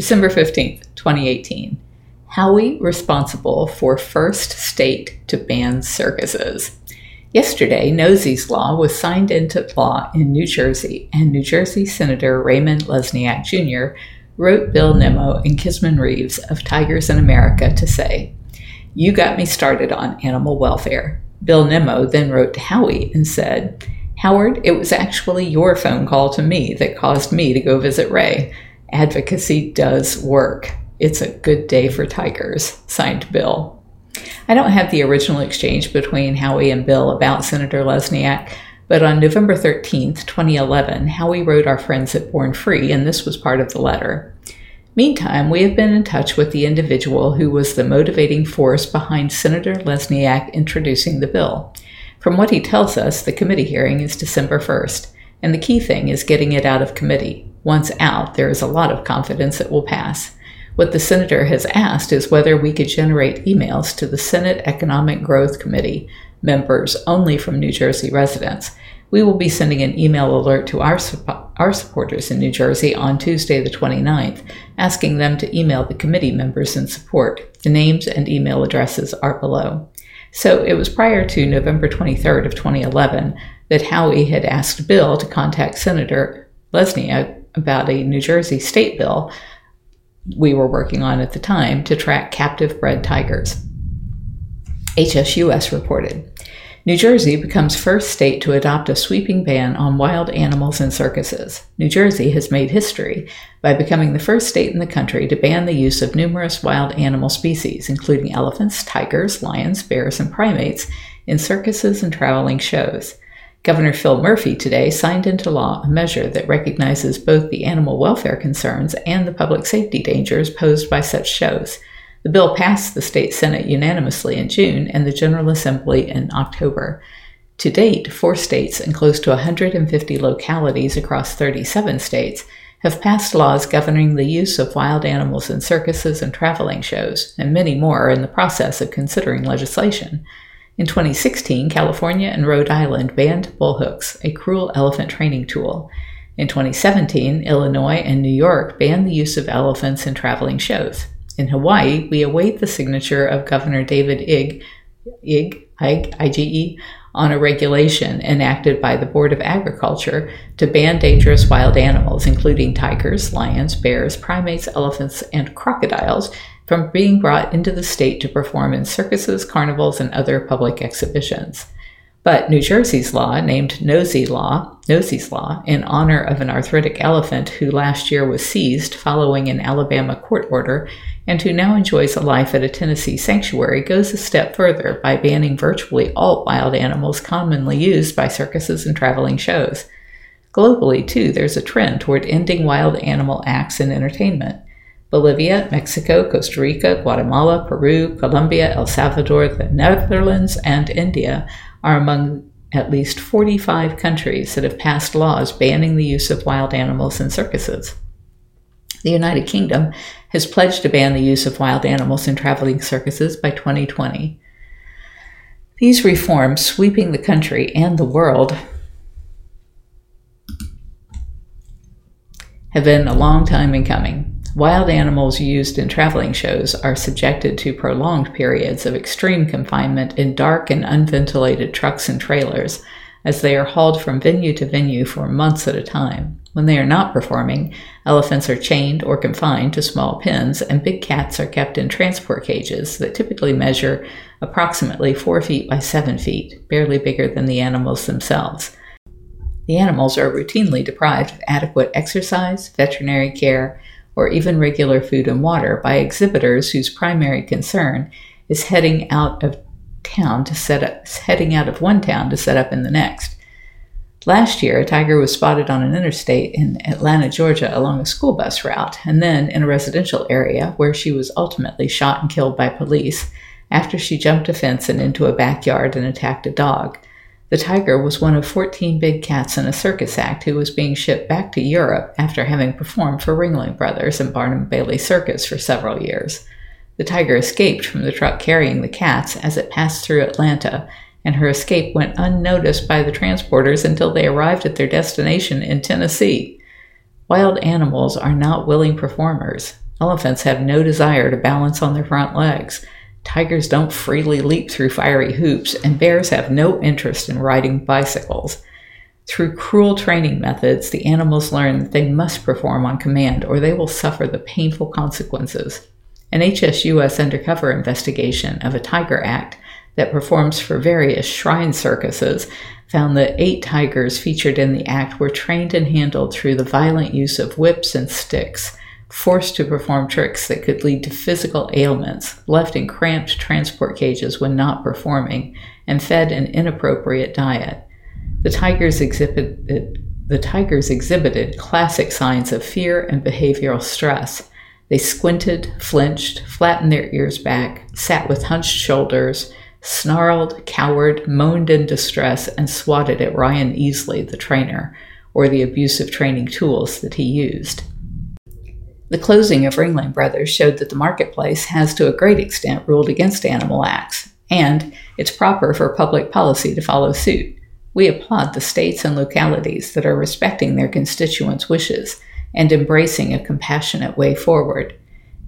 December 15th, 2018. Howie responsible for first state to ban circuses. Yesterday, Nosey's Law was signed into law in New Jersey, and New Jersey Senator Raymond Lesniak Jr. wrote Bill Nimmo and Kisman Reeves of Tigers in America to say, You got me started on animal welfare. Bill Nimmo then wrote to Howie and said, Howard, it was actually your phone call to me that caused me to go visit Ray. Advocacy does work. It's a good day for tigers. Signed Bill. I don't have the original exchange between Howie and Bill about Senator Lesniak, but on November 13th, 2011, Howie wrote our friends at Born Free, and this was part of the letter. Meantime, we have been in touch with the individual who was the motivating force behind Senator Lesniak introducing the bill. From what he tells us, the committee hearing is December 1st, and the key thing is getting it out of committee. Once out, there is a lot of confidence it will pass. What the senator has asked is whether we could generate emails to the Senate Economic Growth Committee members only from New Jersey residents. We will be sending an email alert to our, our supporters in New Jersey on Tuesday, the 29th, asking them to email the committee members in support. The names and email addresses are below. So it was prior to November 23rd of 2011 that Howie had asked Bill to contact Senator Lesniak about a New Jersey state bill we were working on at the time to track captive bred tigers. HSUS reported. New Jersey becomes first state to adopt a sweeping ban on wild animals in circuses. New Jersey has made history by becoming the first state in the country to ban the use of numerous wild animal species, including elephants, tigers, lions, bears, and primates, in circuses and traveling shows. Governor Phil Murphy today signed into law a measure that recognizes both the animal welfare concerns and the public safety dangers posed by such shows. The bill passed the state Senate unanimously in June and the General Assembly in October. To date, four states and close to 150 localities across 37 states have passed laws governing the use of wild animals in circuses and traveling shows, and many more are in the process of considering legislation. In 2016, California and Rhode Island banned bullhooks, a cruel elephant training tool. In 2017, Illinois and New York banned the use of elephants in traveling shows. In Hawaii, we await the signature of Governor David Ige, Ige, Ige, IGE, on a regulation enacted by the Board of Agriculture to ban dangerous wild animals, including tigers, lions, bears, primates, elephants, and crocodiles, from being brought into the state to perform in circuses, carnivals, and other public exhibitions. But New Jersey's law, named Nosey Law, Nosey's Law, in honor of an arthritic elephant who last year was seized following an Alabama court order and who now enjoys a life at a Tennessee sanctuary, goes a step further by banning virtually all wild animals commonly used by circuses and traveling shows. Globally, too, there's a trend toward ending wild animal acts in entertainment. Bolivia, Mexico, Costa Rica, Guatemala, Peru, Colombia, El Salvador, the Netherlands, and India are among at least 45 countries that have passed laws banning the use of wild animals in circuses. The United Kingdom has pledged to ban the use of wild animals in traveling circuses by 2020. These reforms, sweeping the country and the world, have been a long time in coming. Wild animals used in traveling shows are subjected to prolonged periods of extreme confinement in dark and unventilated trucks and trailers as they are hauled from venue to venue for months at a time. When they are not performing, elephants are chained or confined to small pens, and big cats are kept in transport cages that typically measure approximately 4 feet by 7 feet, barely bigger than the animals themselves. The animals are routinely deprived of adequate exercise, veterinary care, or even regular food and water by exhibitors whose primary concern is heading out of town to set up heading out of one town to set up in the next. Last year, a tiger was spotted on an interstate in Atlanta, Georgia, along a school bus route, and then in a residential area where she was ultimately shot and killed by police after she jumped a fence and into a backyard and attacked a dog. The tiger was one of 14 big cats in a circus act who was being shipped back to Europe after having performed for Ringling Brothers and Barnum Bailey Circus for several years. The tiger escaped from the truck carrying the cats as it passed through Atlanta, and her escape went unnoticed by the transporters until they arrived at their destination in Tennessee. Wild animals are not willing performers. Elephants have no desire to balance on their front legs. Tigers don't freely leap through fiery hoops, and bears have no interest in riding bicycles. Through cruel training methods, the animals learn that they must perform on command or they will suffer the painful consequences. An HSUS undercover investigation of a tiger act that performs for various shrine circuses found that eight tigers featured in the act were trained and handled through the violent use of whips and sticks forced to perform tricks that could lead to physical ailments, left in cramped transport cages when not performing, and fed an inappropriate diet. The tigers exhibited the tigers exhibited classic signs of fear and behavioral stress. They squinted, flinched, flattened their ears back, sat with hunched shoulders, snarled, cowered, moaned in distress, and swatted at Ryan Easley, the trainer, or the abusive training tools that he used. The closing of Ringling Brothers showed that the marketplace has to a great extent ruled against animal acts, and it's proper for public policy to follow suit. We applaud the states and localities that are respecting their constituents' wishes and embracing a compassionate way forward.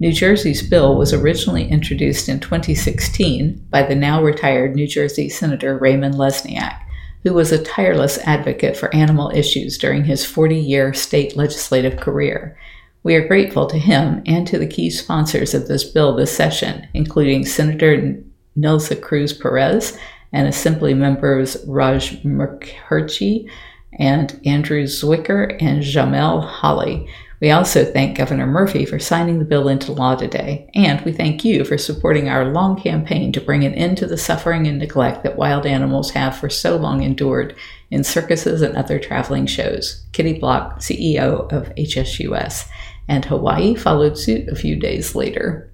New Jersey's bill was originally introduced in 2016 by the now retired New Jersey Senator Raymond Lesniak, who was a tireless advocate for animal issues during his 40 year state legislative career we are grateful to him and to the key sponsors of this bill this session, including Senator Nilsa Cruz Perez and Assembly members Raj Mukherjee and Andrew Zwicker and Jamel Holley. We also thank Governor Murphy for signing the bill into law today, and we thank you for supporting our long campaign to bring an end to the suffering and neglect that wild animals have for so long endured in circuses and other traveling shows. Kitty Block, CEO of HSUS and Hawaii followed suit a few days later.